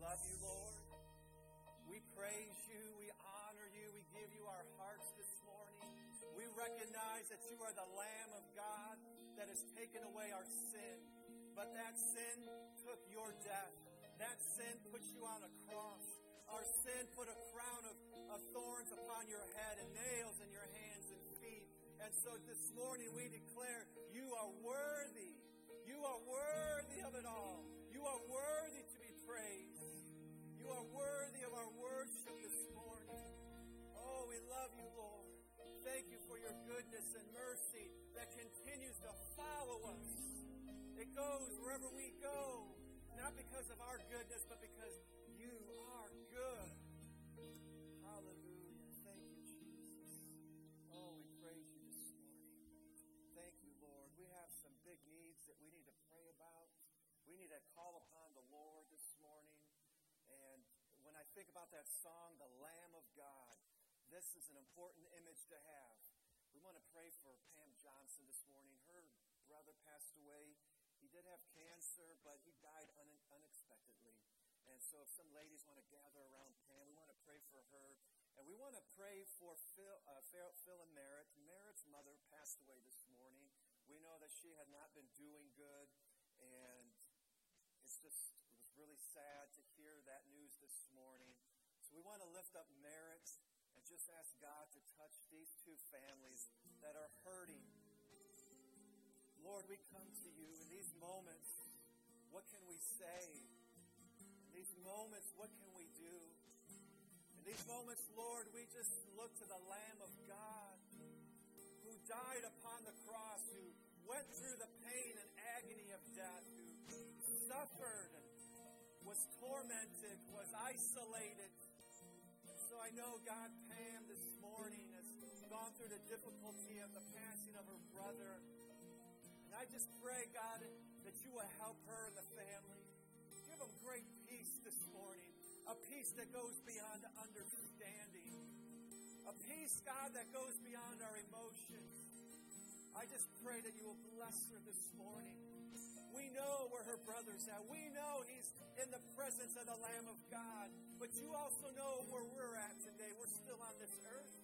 love you, Lord. We praise you. We honor you. We give you our hearts this morning. We recognize that you are the Lamb of God that has taken away our sin. But that sin took your death. That sin put you on a cross. Our sin put a crown of, of thorns upon your head and nails in your hands and feet. And so this morning we declare you are worthy. You are worthy of it all. You are worthy to be praised. Are worthy of our worship this morning. Oh, we love you, Lord. Thank you for your goodness and mercy that continues to follow us. It goes wherever we go, not because of our goodness, but because you are good. Think about that song, The Lamb of God, this is an important image to have. We want to pray for Pam Johnson this morning. Her brother passed away. He did have cancer, but he died un- unexpectedly. And so, if some ladies want to gather around Pam, we want to pray for her. And we want to pray for Phil, uh, Phil and Merritt. Merritt's mother passed away this morning. We know that she had not been doing good, and it's just it was really sad to hear that news this morning. So we want to lift up Merritt and just ask God to touch these two families that are hurting. Lord, we come to you in these moments. What can we say? In these moments, what can we do? In these moments, Lord, we just look to the Lamb of God who died upon the cross, who went through the pain and agony of death, who suffered and was tormented, was isolated. So I know God, Pam, this morning has gone through the difficulty of the passing of her brother. And I just pray, God, that you will help her and the family. Give them great peace this morning, a peace that goes beyond understanding, a peace, God, that goes beyond our emotions. I just pray that you will bless her this morning. We know where her brother's at. We know he's in the presence of the Lamb of God. But you also know where we're at today. We're still on this earth.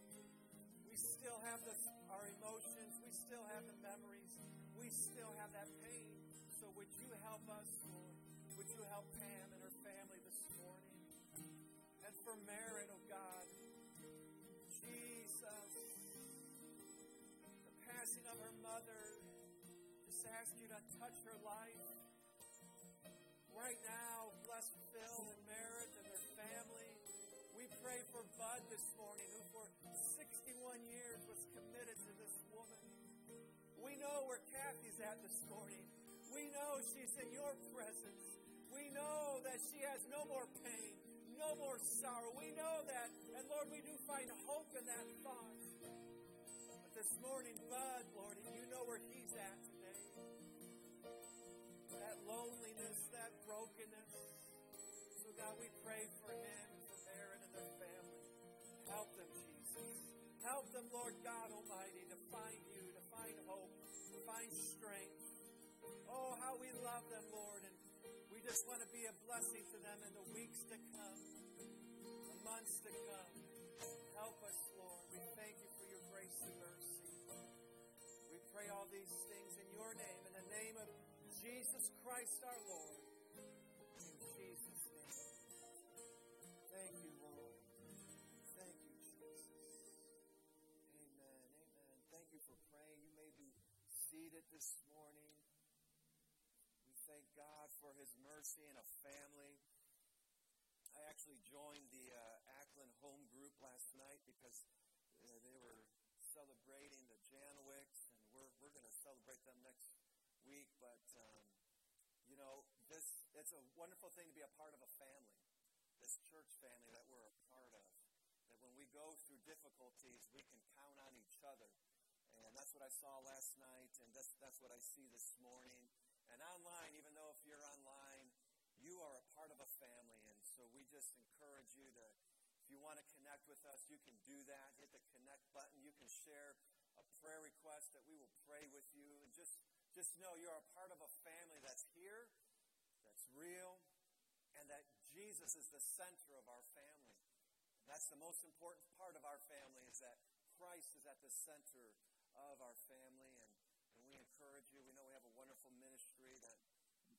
We still have our emotions. We still have the memories. We still have that pain. So would you help us, Lord? Would you help Pam and her family this morning? And for Merritt, oh God, Jesus, passing of her mother, just ask you to touch her life. Right now, bless Phil and Merritt and their family. We pray for Bud this morning, who for 61 years was committed to this woman. We know where Kathy's at this morning. We know she's in your presence. We know that she has no more pain, no more sorrow. We know that. And Lord, we do find hope in that thought. This morning, Bud, Lord, and you know where he's at today. That loneliness, that brokenness. So, God, we pray for him for Merritt and their family. Help them, Jesus. Help them, Lord God Almighty, to find you, to find hope, to find strength. Oh, how we love them, Lord. And we just want to be a blessing to them in the weeks to come, the months to come. Help us, Lord. We thank you for your grace and mercy. All these things in your name, in the name of Jesus Christ our Lord. In Jesus' name. Thank you, Lord. Thank you, Jesus. Amen. Amen. Thank you for praying. You may be seated this morning. We thank God for his mercy and a family. I actually joined the uh, Ackland home group last night because uh, they were celebrating the Janowicks, and we're, we're going to celebrate them next week. But, um, you know, this it's a wonderful thing to be a part of a family, this church family that we're a part of. That when we go through difficulties, we can count on each other. And that's what I saw last night, and that's, that's what I see this morning. And online, even though if you're online, you are a part of a family. And so we just encourage you to, if you want to connect with us, you can do that. Hit the connect button. You can share prayer request that we will pray with you. And just, just know you're a part of a family that's here, that's real, and that Jesus is the center of our family. That's the most important part of our family is that Christ is at the center of our family. And, and we encourage you. We know we have a wonderful ministry that uh,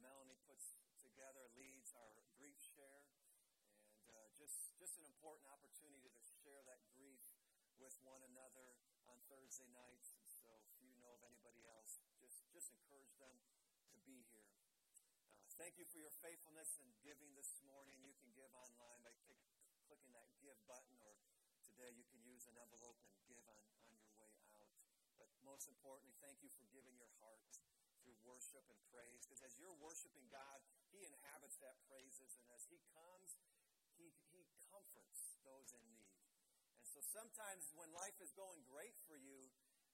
Melanie puts together, leads our grief share. And uh, just, just an important opportunity to share that grief with one another Thursday nights. And so if you know of anybody else, just, just encourage them to be here. Uh, thank you for your faithfulness in giving this morning. You can give online by kick, clicking that give button, or today you can use an envelope and give on, on your way out. But most importantly, thank you for giving your heart through worship and praise. Because as you're worshiping God, He inhabits that praises, and as He comes, He, he comforts those in need. So sometimes when life is going great for you,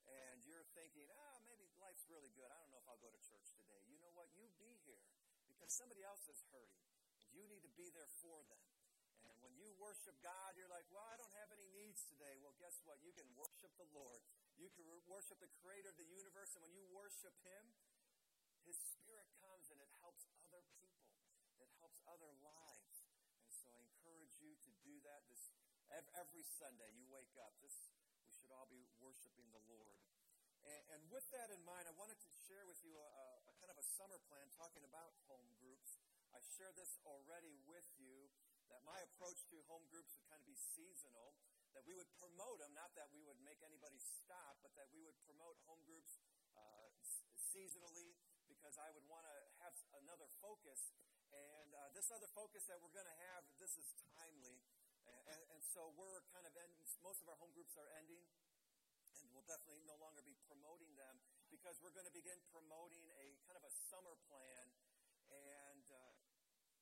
and you're thinking, ah, maybe life's really good. I don't know if I'll go to church today. You know what? You be here because somebody else is hurting. And you need to be there for them. And when you worship God, you're like, well, I don't have any needs today. Well, guess what? You can worship the Lord. You can worship the creator of the universe. And when you worship Him, His Spirit comes and it helps other people, it helps other lives. And so I encourage you to do that this every Sunday. You wake up. This, we should all be worshiping the Lord. And, and with that in mind, I wanted to share with you a, a, kind of a summer plan talking about home groups. I shared this already with you that my approach to home groups would kind of be seasonal, that we would promote them, not that we would make anybody stop, but that we would promote home groups uh, seasonally because I would want to have another focus. And uh, this other focus that we're going to have, this is timely. And, and, so we're kind of end, most of our home groups are ending and we'll definitely no longer be promoting them because we're going to begin promoting a kind of a summer plan and uh,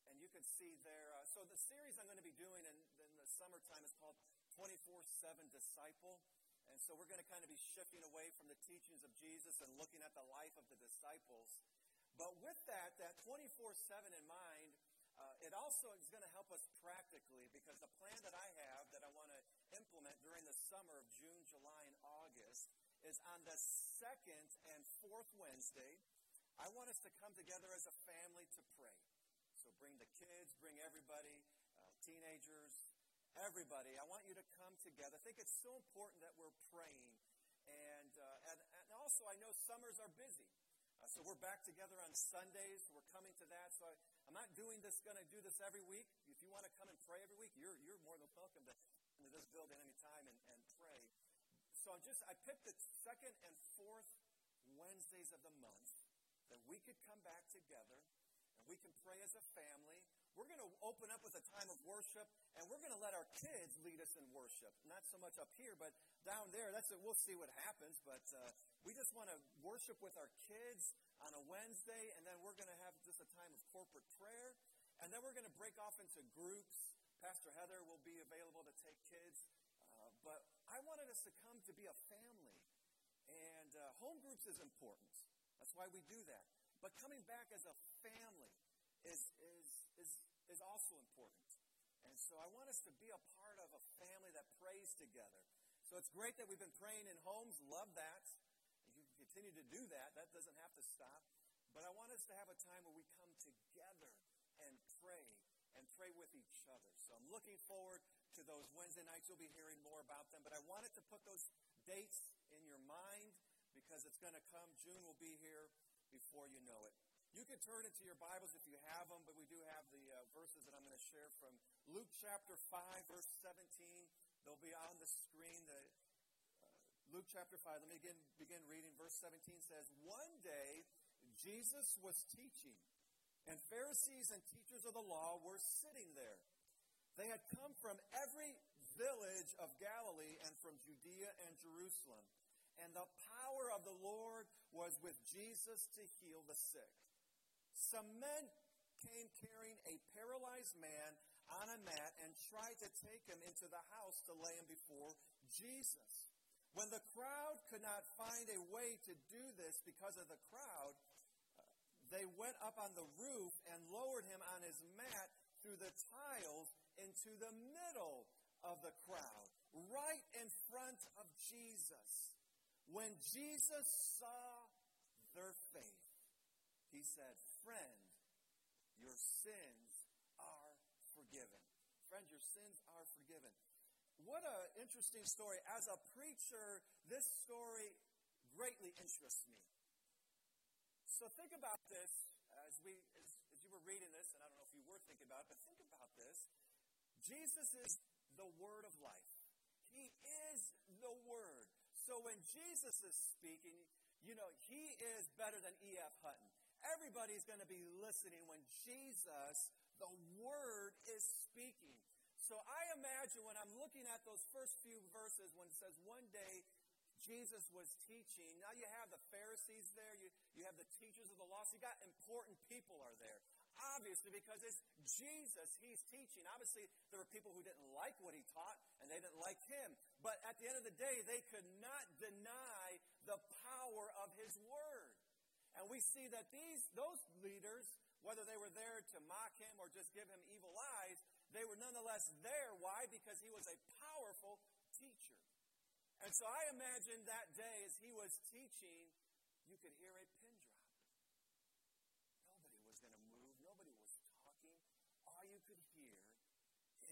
and you can see there uh, so the series i'm going to be doing in, in the summertime is called 24-7 disciple and so we're going to kind of be shifting away from the teachings of jesus and looking at the life of the disciples. But with that that 24-7 in mind uh, it also is going to help us practically because the plan that I have that I want to implement during the summer of June, July, and August is on the second and fourth Wednesday. I want us to come together as a family to pray. So bring the kids, bring everybody, uh, teenagers, everybody. I want you to come together. I think it's so important that we're praying. And, uh, and, and also, I know summers are busy. So we're back together on Sundays. We're coming to that. So I, am not doing this, going to do this every week. If you want to come and pray every week, you're, you're more than welcome to into this building anytime and, and pray. So I'm just, I picked the second and fourth Wednesdays of the month that we could come back together and we can pray as a family. We're going to open up with a time of worship, and we're going to let our kids lead us in worship. Not so much up here, but down there. That's it. We'll see what happens. But uh, we just want to worship with our kids on a Wednesday, and then we're going to have just a time of corporate prayer, and then we're going to break off into groups. Pastor Heather will be available to take kids. Uh, but I wanted us to come to be a family, and uh, home groups is important. That's why we do that. But coming back as a family is, is, is, is also important. And so I want us to be a part of a family that prays together. So it's great that we've been praying in homes. Love that. Continue to do that. That doesn't have to stop. But I want us to have a time where we come together and pray and pray with each other. So I'm looking forward to those Wednesday nights. You'll be hearing more about them. But I wanted to put those dates in your mind because it's going to come. June will be here before you know it. You can turn into your Bibles if you have them, but we do have the uh, verses that I'm going to share from Luke chapter 5, verse 17. They'll be on the screen. The, Luke chapter 5, let me begin, begin reading. Verse 17 says, One day Jesus was teaching, and Pharisees and teachers of the law were sitting there. They had come from every village of Galilee and from Judea and Jerusalem and the power of the Lord was with Jesus to heal the sick. Some men came carrying a paralyzed man on a mat and tried to take him into the house to lay him before Jesus. When the crowd could not find a way to do this because of the crowd, uh, they went up on the roof and lowered him on his mat through the tiles into the middle of the crowd, right in front of Jesus. When Jesus saw their faith, he said, Friend, your sins are forgiven. Friend, your sins are forgiven. What an interesting story. As a preacher, this story greatly interests me. So think about this as we as, as you were reading this, and I don't know if you were thinking about it, but think about this. Jesus is the word of life. He is the word. So when Jesus is speaking, you know, he is better than E.F. Hutton. Everybody's going to be listening when Jesus, the word, is speaking. So I imagine when I'm looking at those first few verses when it says one day Jesus was teaching, now you have the Pharisees there, you, you have the teachers of the law, so you got important people are there. Obviously, because it's Jesus he's teaching. Obviously, there were people who didn't like what he taught and they didn't like him. But at the end of the day, they could not deny the power of his word. And we see that these those leaders, whether they were there to mock him or just give him evil eyes, they were nonetheless there. Why? Because he was a powerful teacher. And so I imagine that day as he was teaching, you could hear a pin drop. Nobody was going to move, nobody was talking. All you could hear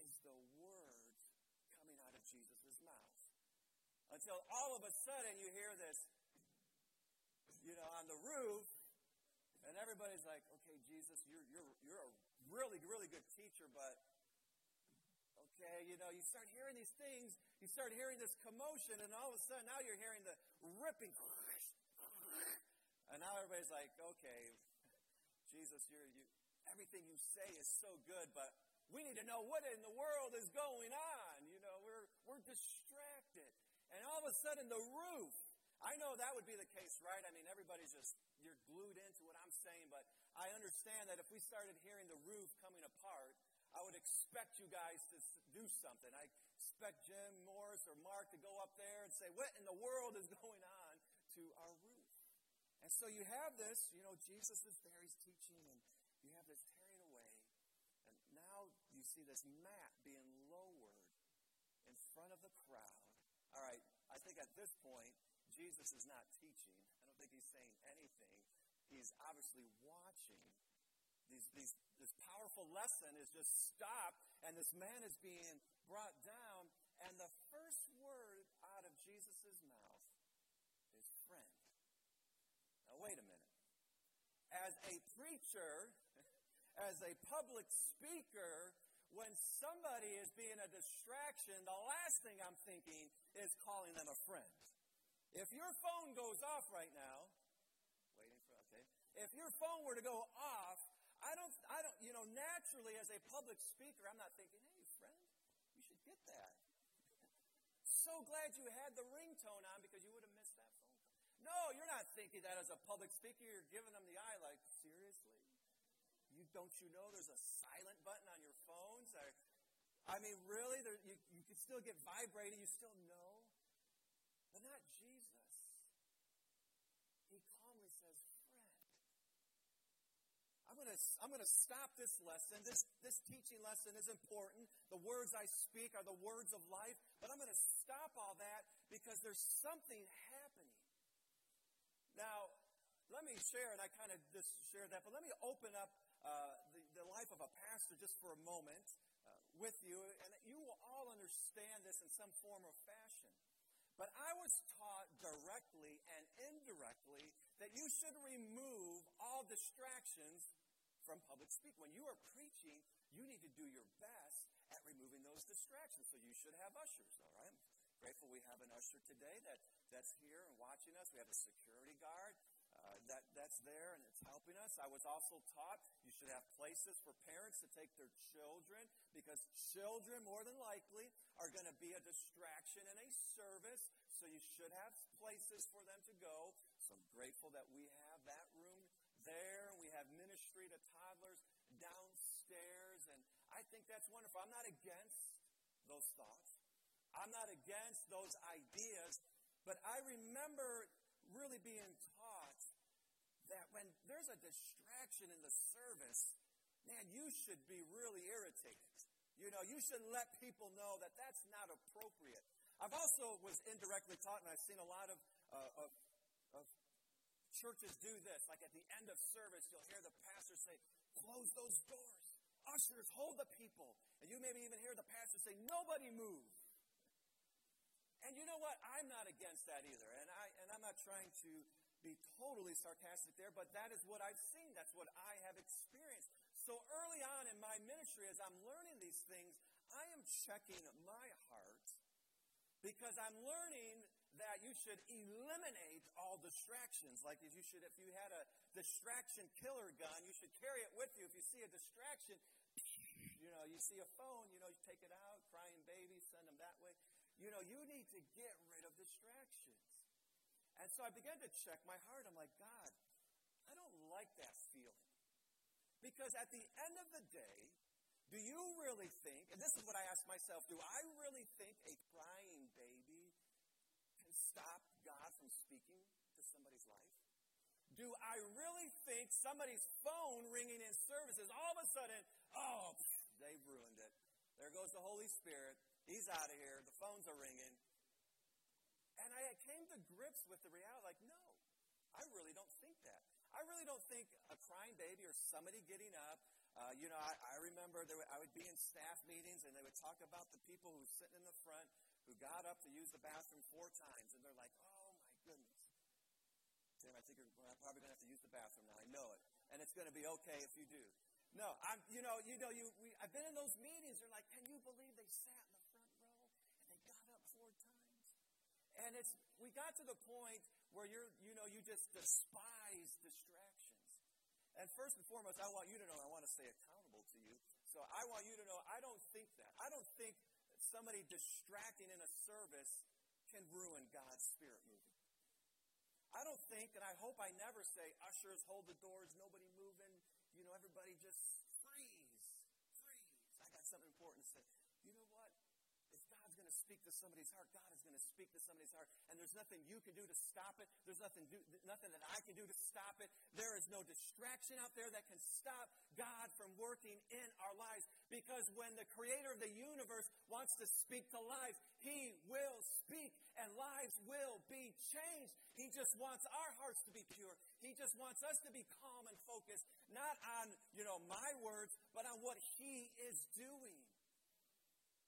is the words coming out of Jesus' mouth. Until all of a sudden you hear this, you know, on the roof, and everybody's like, okay, Jesus, you're, you're, you're a really, really good teacher, but okay, you know, you start hearing these things, you start hearing this commotion, and all of a sudden now you're hearing the ripping. And now everybody's like, okay, Jesus, you're, you, everything you say is so good, but we need to know what in the world is going on. You know, we're, we're distracted. And all of a sudden the roof, I know that would be the case, right? I mean, everybody's just, you're glued into what I'm saying, but I understand that if we started hearing the roof coming apart, I would expect you guys to do something. I expect Jim Morris or Mark to go up there and say, What in the world is going on to our roof? And so you have this, you know, Jesus is there, he's teaching, and you have this tearing away. And now you see this mat being lowered in front of the crowd. All right, I think at this point, Jesus is not teaching. I don't think he's saying anything. He's obviously watching these, these, this powerful lesson is just stopped, and this man is being brought down, and the first word out of Jesus' mouth is friend. Now, wait a minute. As a preacher, as a public speaker, when somebody is being a distraction, the last thing I'm thinking is calling them a friend. If your phone goes off right now, waiting for, okay, if your phone were to go off, I don't, I don't, you know, naturally as a public speaker, I'm not thinking, hey, friend, you should get that. so glad you had the ringtone on because you would have missed that phone call. No, you're not thinking that as a public speaker. You're giving them the eye like, seriously? You, don't you know there's a silent button on your phones? Or, I mean, really? There, you, you can still get vibrating. You still know? But not Jesus. I'm going to I'm going to stop this lesson. This this teaching lesson is important. The words I speak are the words of life, but I'm going to stop all that because there's something happening. Now, let me share, and I kind of just shared that, but let me open up uh, the, the life of a pastor just for a moment uh, with you, and you will all understand this in some form or fashion. But I was taught directly and indirectly that you should remove all distractions from public speak. When you are preaching, you need to do your best at removing those distractions. So you should have ushers, all right? Grateful we have an usher today that, that's here and watching us. We have a security guard uh, that, that's there and it's helping us. I was also taught you should have places for parents to take their children because children, more than likely, are going to be a distraction in a service. So you should have places for them to go. So I'm grateful that we have that room there. We have ministry to toddlers downstairs, and I think that's wonderful. I'm not against those thoughts. I'm not against those ideas, but I remember really being taught that when there's a distraction in the service, man, you should be really irritated. You know, you should let people know that that's not appropriate. I've also was indirectly taught, and I've seen a lot of, uh, of, of churches do this. Like at the end of service, you'll hear the pastor say, close those doors. ushers, hold the people. And you maybe even hear the pastor say, nobody move. And you know what? I'm not against that either. And, I, and I'm not trying to be totally sarcastic there, but that is what I've seen. That's what I have experienced. So early on in my ministry, as I'm learning these things, I am checking my heart because I'm learning that you should eliminate all distractions. Like if you should, if you had a distraction killer gun, you should carry it with you. If you see a distraction, you know, you see a phone, you know, you take it out, crying baby, send them that way. You know, you need to get rid of distractions. And so I began to check my heart. I'm like, God, I don't like that feeling. Because at the end of the day, do you really think, and this is what I ask myself, do I really think a crying baby stop God from speaking to somebody's life? Do I really think somebody's phone ringing in services, all of a sudden, oh, they've ruined it. There goes the Holy Spirit. He's out of here. The phones are ringing. And I came to grips with the reality like, no, I really don't think that. I really don't think a crying baby or somebody getting up. Uh, you know, I, I remember there, I would be in staff meetings and they would talk about the people who were sitting in the front who got up to use the bathroom four times, and they're like, "Oh my goodness, Tim, I think you're probably going to have to use the bathroom now. I know it, and it's going to be okay if you do." No, I'm, you know, you know, you, we, I've been in those meetings. They're like, can you believe they sat in the front row and they got up four times? And it's, we got to the point where you're, you know, you just despise distractions. And first and foremost, I want you to know, I want to stay accountable to you. So I want you to know, I don't think that. I don't think somebody distracting in a service can ruin God's spirit moving. I don't think, and I hope I never say, ushers, hold the doors, nobody moving, you know, everybody just freeze, freeze. I got something important to say. You know what? To speak to somebody's heart, God is going to speak to somebody's heart, and there's nothing you can do to stop it. There's nothing, do, nothing that I can do to stop it. There is no distraction out there that can stop God from working in our lives. Because when the creator of the universe wants to speak to lives, he will speak and lives will be changed. He just wants our hearts to be pure. He just wants us to be calm and focused, not on, you know, my words, but on what he is doing.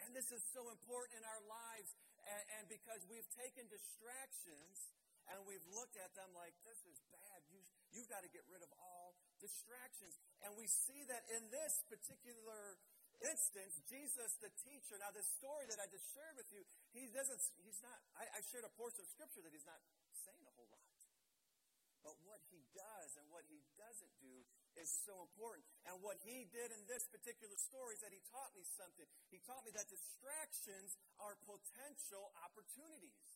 And this is so important in our lives. And, and because we've taken distractions and we've looked at them like, this is bad. You, you've got to get rid of all distractions. And we see that in this particular instance, Jesus, the teacher, now this story that I just shared with you, he doesn't, he's not, I, I shared a portion of scripture that he's not saying a whole lot. But what he does and what he doesn't do is so important. And what he did in this particular story is that he taught me something. He taught me that distractions are potential opportunities.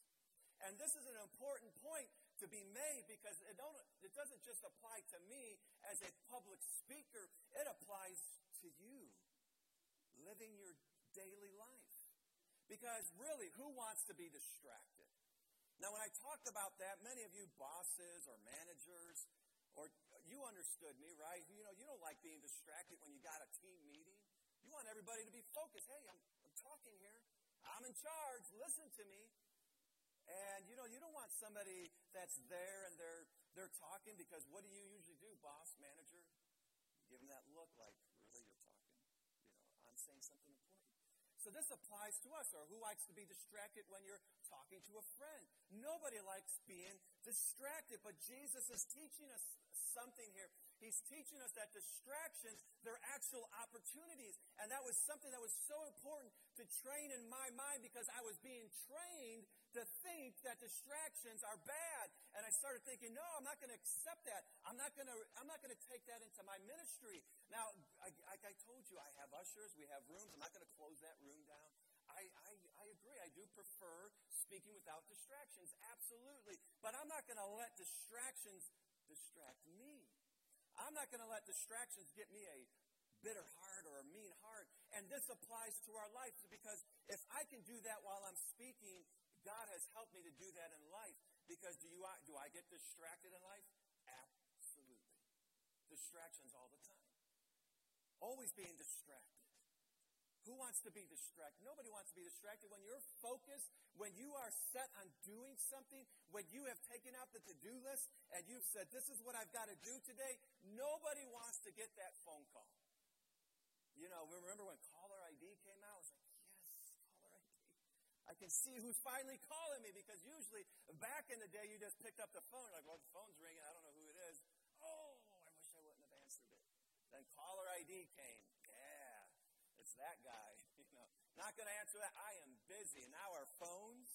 And this is an important point to be made because it, it doesn't just apply to me as a public speaker, it applies to you living your daily life. Because really, who wants to be distracted? Now, when I talked about that, many of you bosses or managers, or you understood me, right? You know, you don't like being distracted when you got a team meeting. You want everybody to be focused. Hey, I'm, I'm talking here. I'm in charge. Listen to me. And you know, you don't want somebody that's there and they're they're talking because what do you usually do, boss, manager? Give them that look like, really, you're talking. You know, I'm saying something important. So this applies to us. Or who likes to be distracted when you're talking to a friend? Nobody likes being distracted. But Jesus is teaching us something here. He's teaching us that distractions, they're actual opportunities. And that was something that was so important to train in my mind because I was being trained to think that distractions are bad. And I started thinking, no, I'm not going to accept that. I'm not going to, I'm not going to take that into my ministry. Now, like I told you, I have ushers, we have rooms. I'm not going to close that room down. I, I, I agree. I do prefer speaking without distractions, absolutely. But I'm not going to let distractions distract me. I'm not going to let distractions get me a bitter heart or a mean heart. And this applies to our life because if I can do that while I'm speaking, God has helped me to do that in life. Because do, you, do I get distracted in life? Absolutely. Distractions all the time. Always being distracted. Who wants to be distracted? Nobody wants to be distracted. When you're focused, when you are set on doing something, when you have taken out the to do list and you've said, This is what I've got to do today, nobody wants to get that phone call. You know, remember when caller ID came out? I was like, yes, caller ID. I can see who's finally calling me because usually back in the day you just picked up the phone. Like, well, the phone's ringing. I don't know who it is. Oh, I wish I wouldn't have answered it. Then caller ID came. Yeah, it's that guy. You know, not going to answer that. I am busy. Now our phones.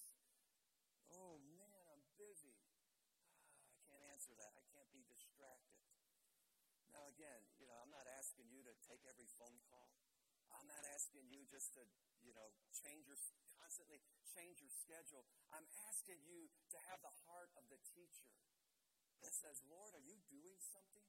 Oh man, I'm busy. Ah, I can't answer that. I can't be distracted. Now again, you know, I'm not asking you to take every phone call. I'm not asking you just to, you know, change your constantly change your schedule. I'm asking you to have the heart of the teacher that says, Lord, are you doing something?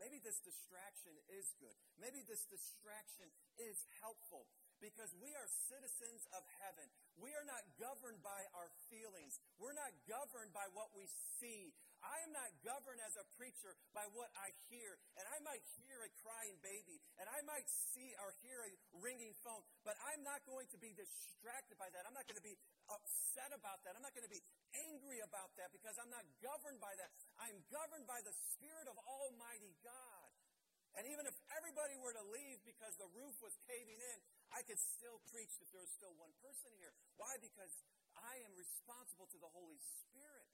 Maybe this distraction is good. Maybe this distraction is helpful because we are citizens of heaven. We are not governed by our feelings. We're not governed by what we see. I am not governed as a preacher by what I hear. And I might hear a crying baby, and I might see or hear a ringing phone, but I'm not going to be distracted by that. I'm not going to be upset about that. I'm not going to be angry about that because I'm not governed by that. I'm governed by the Spirit of Almighty God. And even if everybody were to leave because the roof was caving in, I could still preach if there was still one person here. Why? Because I am responsible to the Holy Spirit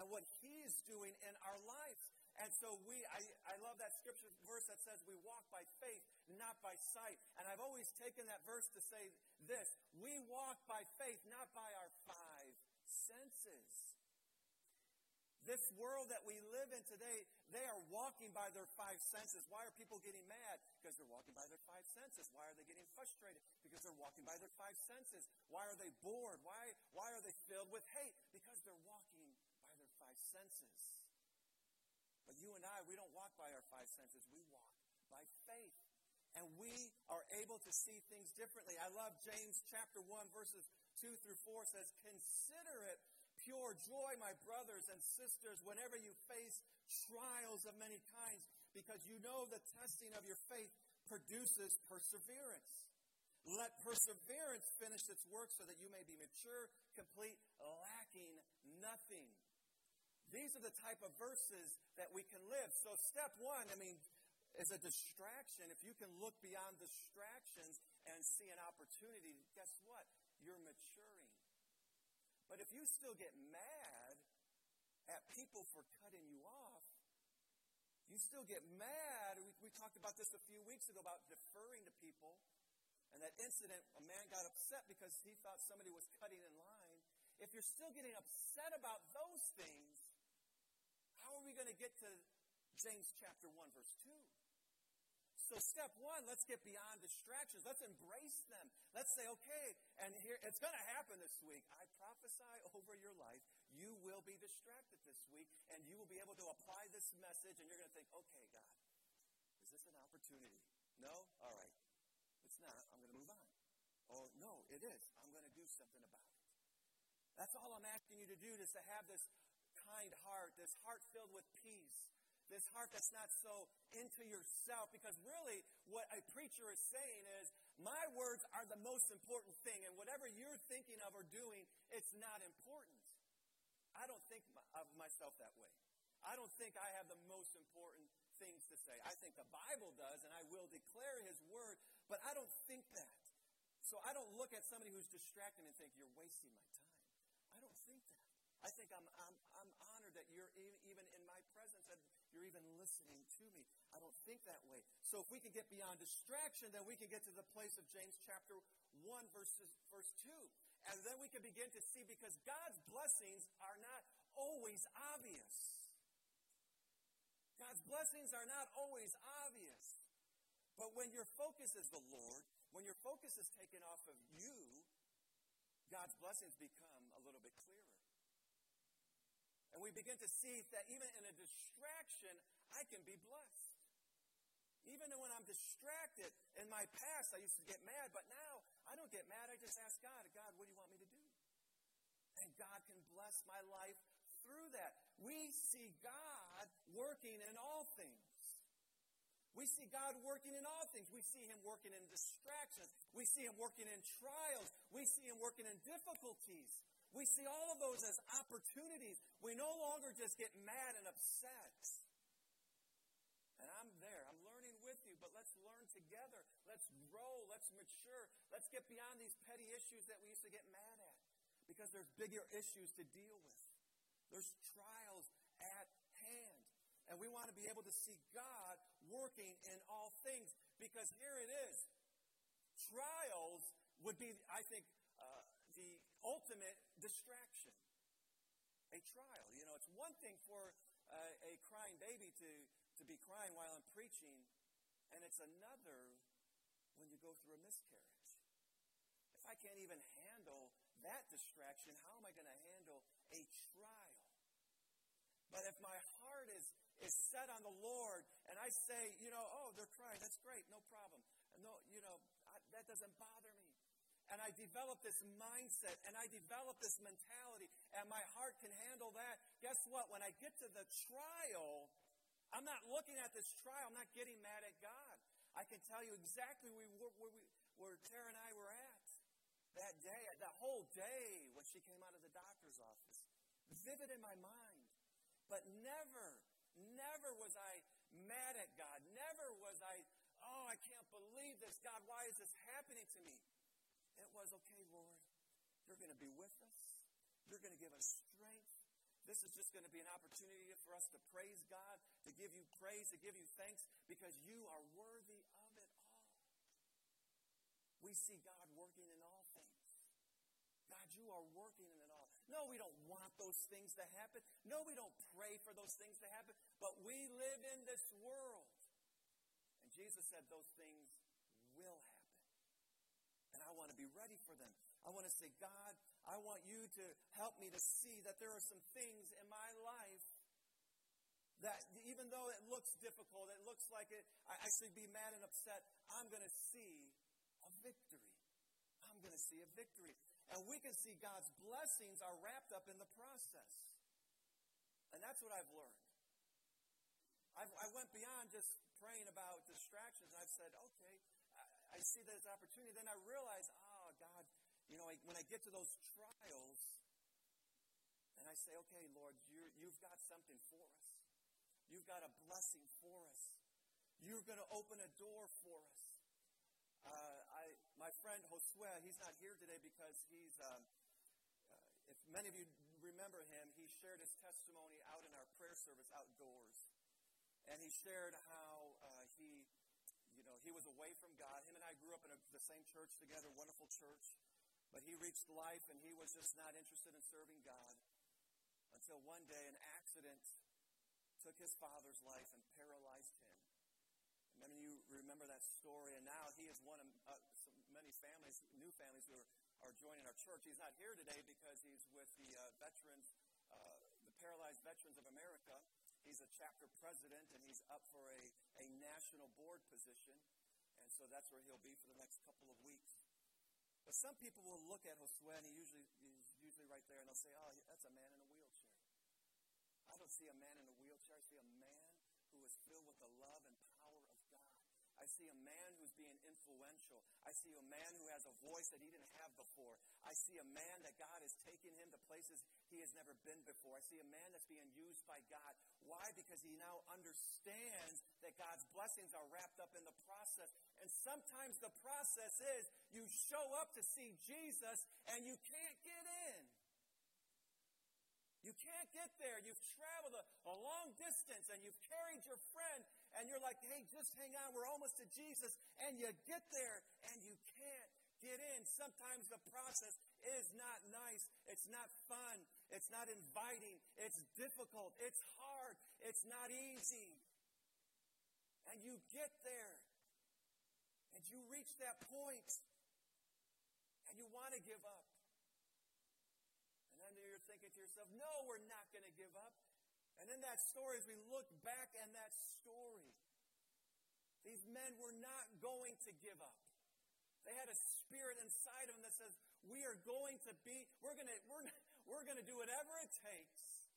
and what He's doing in our lives. And so we, I, I love that scripture verse that says we walk by faith, not by sight. And I've always taken that verse to say this we walk by faith, not by our five senses. This world that we live in today, they are walking by their five senses. Why are people getting mad? Because they're walking by their five senses. Why are they getting frustrated? Because they're walking by their five senses. Why are they bored? Why, why are they filled with hate? Because they're walking five senses. But you and I, we don't walk by our five senses. We walk by faith. And we are able to see things differently. I love James chapter 1, verses 2 through 4 says, Consider it pure joy, my brothers and sisters, whenever you face trials of many kinds, because you know the testing of your faith produces perseverance. Let perseverance finish its work so that you may be mature, complete, lacking nothing. These are the type of verses that we can live. So, step one, I mean, is a distraction. If you can look beyond distractions and see an opportunity, guess what? You're maturing. But if you still get mad at people for cutting you off, you still get mad. We, we talked about this a few weeks ago about deferring to people. And that incident, a man got upset because he thought somebody was cutting in line. If you're still getting upset about those things, how are we going to get to James chapter 1, verse 2? So step one, let's get beyond distractions. Let's embrace them. Let's say, okay, and here it's going to happen this week. I prophesy over your life, you will be distracted this week, and you will be able to apply this message, and you're going to think, okay, God, is this an opportunity? No? All right. It's not. I'm going to move on. Oh, no, it is. I'm going to do something about it. That's all I'm asking you to do is to have this kind heart, this heart filled with peace, this heart that's not so into yourself. Because really, what a preacher is saying is, my words are the most important thing, and whatever you're thinking of or doing, it's not important. I don't think of myself that way. I don't think I have the most important things to say. I think the Bible does, and I will declare His word, but I don't think that. So I don't look at somebody who's distracted and think, you're wasting my time. I don't think that. I think I'm, I'm, I'm honored that you're even in my presence and you're even listening to me. I don't think that way. So if we can get beyond distraction, then we can get to the place of James chapter 1, verses, verse 2. And then we can begin to see because God's blessings are not always obvious. God's blessings are not always obvious. But when your focus is the Lord, when your focus is taken off of you, God's blessings become a little bit clearer. And we begin to see that even in a distraction, I can be blessed. Even when I'm distracted, in my past, I used to get mad, but now I don't get mad. I just ask God, God, what do you want me to do? And God can bless my life through that. We see God working in all things. We see God working in all things. We see Him working in distractions. We see Him working in trials. We see Him working in difficulties. We see all of those as opportunities. We no longer just get mad and upset. And I'm there. I'm learning with you but let's learn together. Let's grow. Let's mature. Let's get beyond these petty issues that we used to get mad at because there's bigger issues to deal with. There's trials at hand. And we want to be able to see God working in all things because here it is. Trials would be, I think, uh, the ultimate distraction. A trial. You know, it's one thing for uh, a crying baby to, to be crying while I'm preaching, and it's another when you go through a miscarriage. If I can't even handle that distraction, how am I going to handle a trial? But if my heart is, is set on the Lord and I say, you know, oh, they're crying, that's great, no problem. No, you know, I, that doesn't bother me and I develop this mindset and I develop this mentality and my heart can handle that, guess what? When I get to the trial, I'm not looking at this trial, I'm not getting mad at God. I can tell you exactly where, where, we, where Tara and I were at that day, that whole day when she came out of the doctor's office. Vivid in my mind. But never, never was I mad at God. Never was I, oh, I can't believe this. God, why is this happening to me? It was, okay, Lord, you're going to be with us. You're going to give us strength. This is just going to be an opportunity for us to praise God, to give you praise, to give you thanks, because you are worthy of it all. We see God working in all things. God, you are working in it all. No, we don't want those things to happen. No, we don't pray for those things to happen. But we live in this world. And Jesus said those things. I want to be ready for them. I want to say, God, I want you to help me to see that there are some things in my life that even though it looks difficult, it looks like it, I should be mad and upset, I'm going to see a victory. I'm going to see a victory. And we can see God's blessings are wrapped up in the process. And that's what I've learned. I've, i went beyond just praying about distractions. I've said, okay, I see that as opportunity. Then I realize, oh, God, you know, when I get to those trials, and I say, okay, Lord, you you've got something for us. You've got a blessing for us. You're going to open a door for us. Uh, I, my friend Josue, he's not here today because he's, um, uh, if many of you remember him, he shared his testimony out in our prayer service outdoors. And he shared how uh, he he was away from God. Him and I grew up in a, the same church together, wonderful church. But he reached life and he was just not interested in serving God until one day an accident took his father's life and paralyzed him. And many of you remember that story, and now he is one of uh, many families, new families who are, are joining our church. He's not here today because he's with the uh, veterans, uh, the Paralyzed Veterans of America. He's a chapter president, and he's up for a, a national board position. And so that's where he'll be for the next couple of weeks. But some people will look at Josue, and he usually he's usually right there, and they'll say, "Oh, that's a man in a wheelchair." I don't see a man in a wheelchair. I see a man who is filled with the love I see a man who's being influential. I see a man who has a voice that he didn't have before. I see a man that God is taking him to places he has never been before. I see a man that's being used by God. Why? Because he now understands that God's blessings are wrapped up in the process. And sometimes the process is you show up to see Jesus and you can't get in. You can't get there. You've traveled a, a, long distance and you've carried your friend and you're like, hey, just hang on. We're almost to Jesus. And you get there and you can't get in. Sometimes the process is not nice. It's not fun. It's not inviting. It's difficult. It's hard. It's not easy. And you get there and you reach that point and you want to give up you're thinking to yourself, no, we're not going to give up. And in that story, as we look back in that story, these men were not going to give up. They had a spirit inside of them that says, we are going to be, we're going to, we're, we're going to do whatever it takes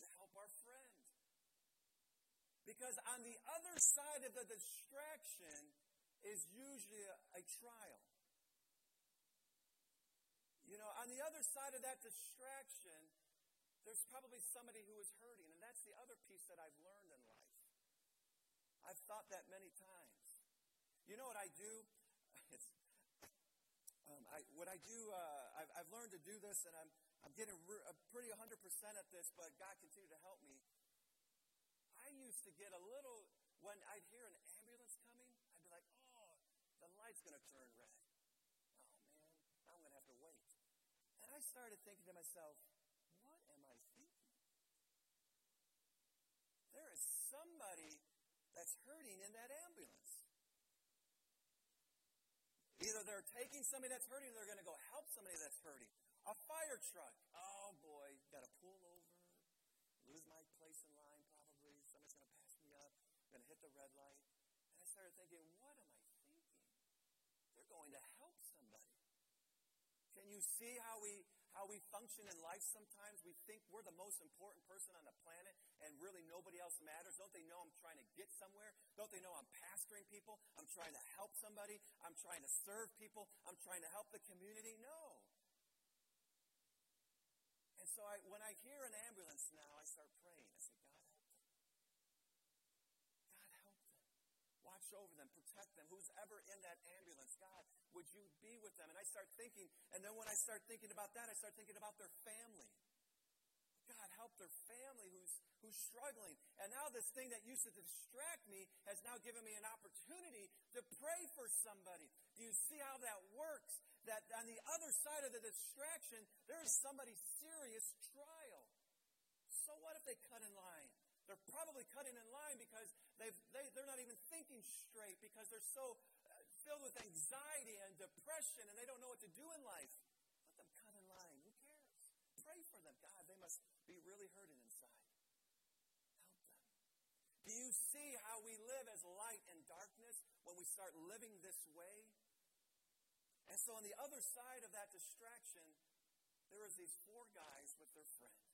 to help our friend. Because on the other side of the distraction is usually a, a trial. You know, on the other side of that distraction, there's probably somebody who is hurting. And that's the other piece that I've learned in life. I've thought that many times. You know what I do, um, I, what I do, uh, I've, I've learned to do this, and I'm, I'm getting re- uh, pretty 100% at this, but God continue to help me. I used to get a little, when I'd hear an ambulance coming, I'd be like, oh, the light's going to turn red. Oh, man, I'm going to have to wait. And I started thinking to myself, what am I thinking? There is somebody that's hurting in that ambulance. Either they're taking somebody that's hurting, or they're going to go help somebody that's hurting. A fire truck. Oh boy, got to pull over, lose my place in line probably. Somebody's going to pass me up, going to hit the red light. And I started thinking, what am I thinking? They're going to help you see how we how we function in life sometimes? We think we're the most important person on the planet and really nobody else matters. Don't they know I'm trying to get somewhere? Don't they know I'm pastoring people? I'm trying to help somebody? I'm trying to serve people? I'm trying to help the community? No. And so I, when I hear an ambulance now, I start praying. I say, God, help them. God, help them. Watch over them, protect them. Who's ever in that ambulance, God, would you be with them? And I start thinking, and then when I start thinking about that, I start thinking about their family. God, help their family who's, who's struggling. And now this thing that used to distract me has now given me an opportunity to pray for somebody. Do you see how that works? That on the other side of the distraction, there is somebody's serious trial. So what if they cut in line? They're probably cutting in line because they've, they, they're not even thinking straight because they're so uh, filled with anxiety and depression and they don't know what to do in life. Let them cut in line. Who cares? Pray for them. God, they must be really hurting inside. Help them. Do you see how we live as light and darkness when we start living this way? And so on the other side of that distraction, there was these four guys with their friend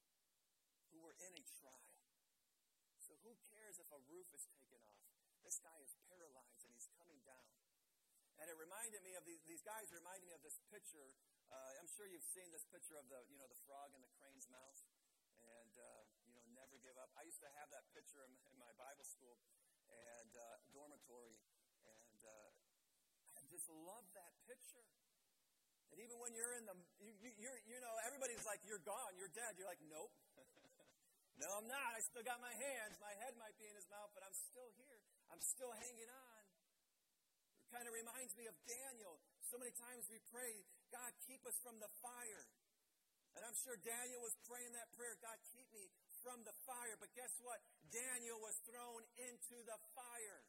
who were in a trial. Who cares if a roof is taken off? This guy is paralyzed and he's coming down. And it reminded me of these, these guys reminded me of this picture. Uh, I'm sure you've seen this picture of the, you know, the frog in the crane's mouth. And, uh, you know, never give up. I used to have that picture in, in my Bible school and uh, dormitory. And uh, I just love that picture. And even when you're in the, you, you, you're, you know, everybody's like, you're gone, you're dead. You're like, nope. no, I'm not. I still got my hands. My head might be in his mouth, but I'm still here. I'm still hanging on. It kind of reminds me of Daniel. So many times we pray, God, keep us from the fire. And I'm sure Daniel was praying that prayer, God, keep me from the fire. But guess what? Daniel was thrown into the fire.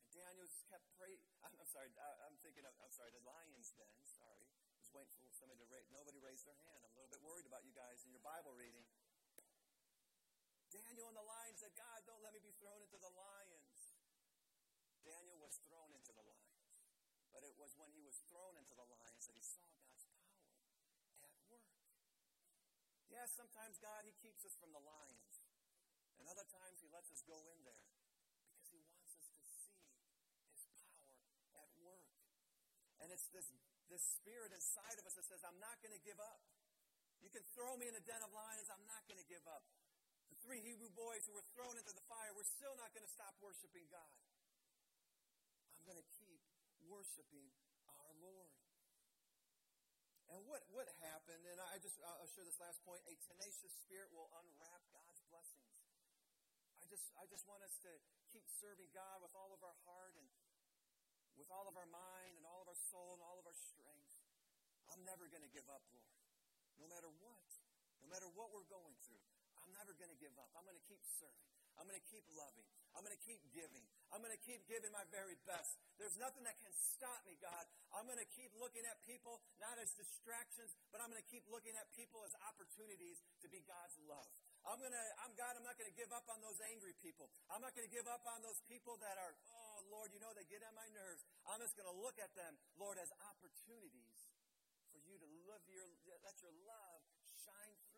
And Daniel just kept praying. I'm, I'm, sorry, I, am thinking of, I'm sorry, the lion's den. Sorry. I was waiting for somebody to raise. Nobody raised their hand. I'm a little bit worried about you guys in your Bible reading. Daniel and the lions said, God, don't let me be thrown into the lions. Daniel was thrown into the lions. But it was when he was thrown into the lions that he saw God's power at work. Yes, sometimes God, he keeps us from the lions. And other times he lets us go in there because he wants us to see his power at work. And it's this, this spirit inside of us that says, I'm not going to give up. You can throw me in a den of lions, I'm not going to give up. The three Hebrew boys who were thrown into the fire, we're still not going to stop worshiping God. I'm going to keep worshiping our Lord. And what, what happened, and I just, I'll share this last point, a tenacious spirit will unwrap God's blessings. I just, I just want us to keep serving God with all of our heart and with all of our mind and all of our soul and all of our strength. I'm never going to give up, Lord. No matter what. No matter what we're going through. Never going to give up. I'm going to keep serving. I'm going to keep loving. I'm going to keep giving. I'm going to keep giving my very best. There's nothing that can stop me, God. I'm going to keep looking at people not as distractions, but I'm going to keep looking at people as opportunities to be God's love. I'm going to, I'm God, I'm not going to give up on those angry people. I'm not going to give up on those people that are, oh, Lord, you know, they get on my nerves. I'm just going to look at them, Lord, as opportunities for you to live your, let your love shine.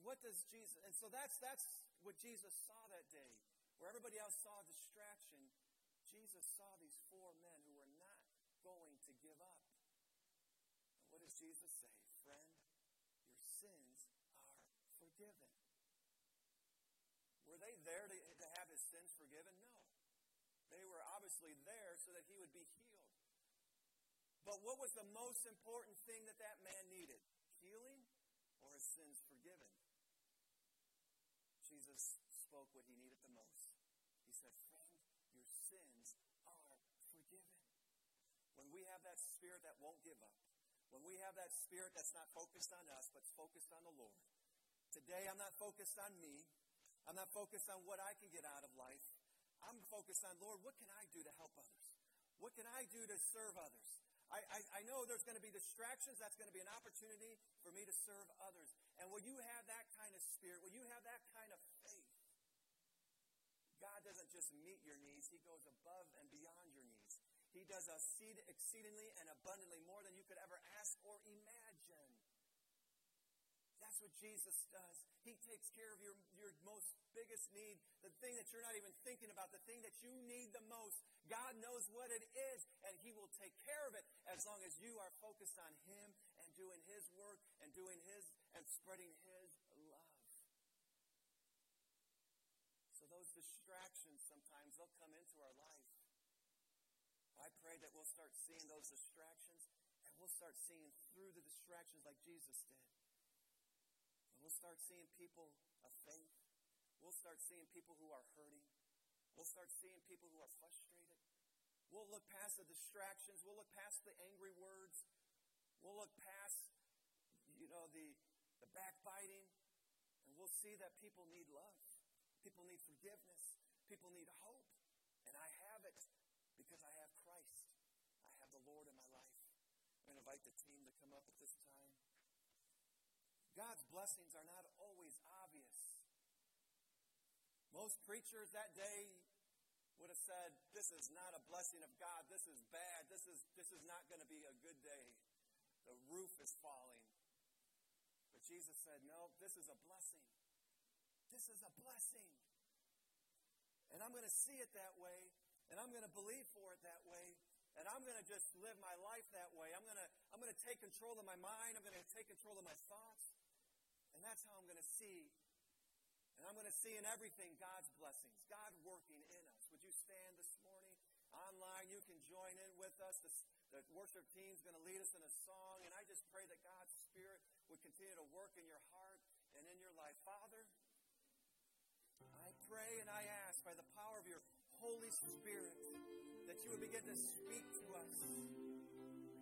What does Jesus, and so that's, that's what Jesus saw that day. Where everybody else saw distraction, Jesus saw these four men who were not going to give up. And what does Jesus say? Friend, your sins are forgiven. Were they there to, to have his sins forgiven? No. They were obviously there so that he would be healed. But what was the most important thing that that man needed? Healing or his sins forgiven? Jesus spoke what he needed the most. He said, Friend, your sins are forgiven. When we have that spirit that won't give up, when we have that spirit that's not focused on us, but focused on the Lord. Today, I'm not focused on me. I'm not focused on what I can get out of life. I'm focused on, Lord, what can I do to help others? What can I do to serve others? I, I, I know there's going to be distractions. That's going to be an opportunity for me to serve others. And when you have that kind of spirit, when you have that kind of faith, God doesn't just meet your needs, He goes above and beyond your needs. He does exceedingly and abundantly more than you could ever ask or imagine. That's what Jesus does. He takes care of your, your most biggest need, the thing that you're not even thinking about, the thing that you need the most. God knows what it is, and He will take care of it as long as you are focused on Him and doing His work and doing His and spreading His love. So those distractions sometimes they'll come into our life. I pray that we'll start seeing those distractions and we'll start seeing through the distractions like Jesus did. We'll start seeing people of faith. We'll start seeing people who are hurting. We'll start seeing people who are frustrated. We'll look past the distractions. We'll look past the angry words. We'll look past, you know, the, the backbiting. And we'll see that people need love. People need forgiveness. People need hope. And I have it because I have Christ. I have the Lord in my life. I'm going to invite the team to come up at this time. God's blessings are not always obvious. Most preachers that day would have said, This is not a blessing of God. This is bad. This is, this is not going to be a good day. The roof is falling. But Jesus said, No, this is a blessing. This is a blessing. And I'm going to see it that way and I'm going to believe for it that way. And I'm going to just live my life that way. I'm going to, I'm going to take control of my mind. I'm going to take control of my thoughts. And that's how I'm going to see. And I'm going to see in everything God's blessings, God working in us. Would you stand this morning? Online, you can join in with us. The, the worship team is going to lead us in a song. And I just pray that God's Spirit would continue to work in your heart and in your life. Father, I pray and I ask by the power of your Holy Spirit, that you would begin to speak to us.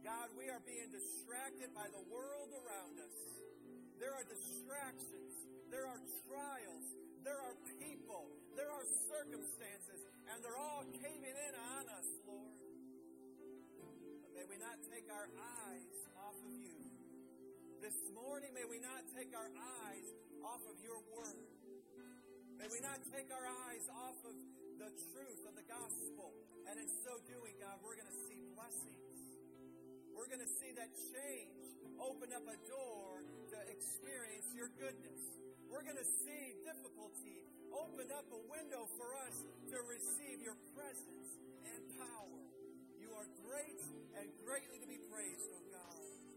God, we are being distracted by the world around us. There are distractions, there are trials, there are people, there are circumstances, and they're all caving in on us, Lord. But may we not take our eyes off of you. This morning, may we not take our eyes off of your word. May we not take our eyes off of the truth of the gospel. And in so doing, God, we're going to see blessings. We're going to see that change open up a door to experience your goodness. We're going to see difficulty open up a window for us to receive your presence and power. You are great and greatly to be praised, oh God.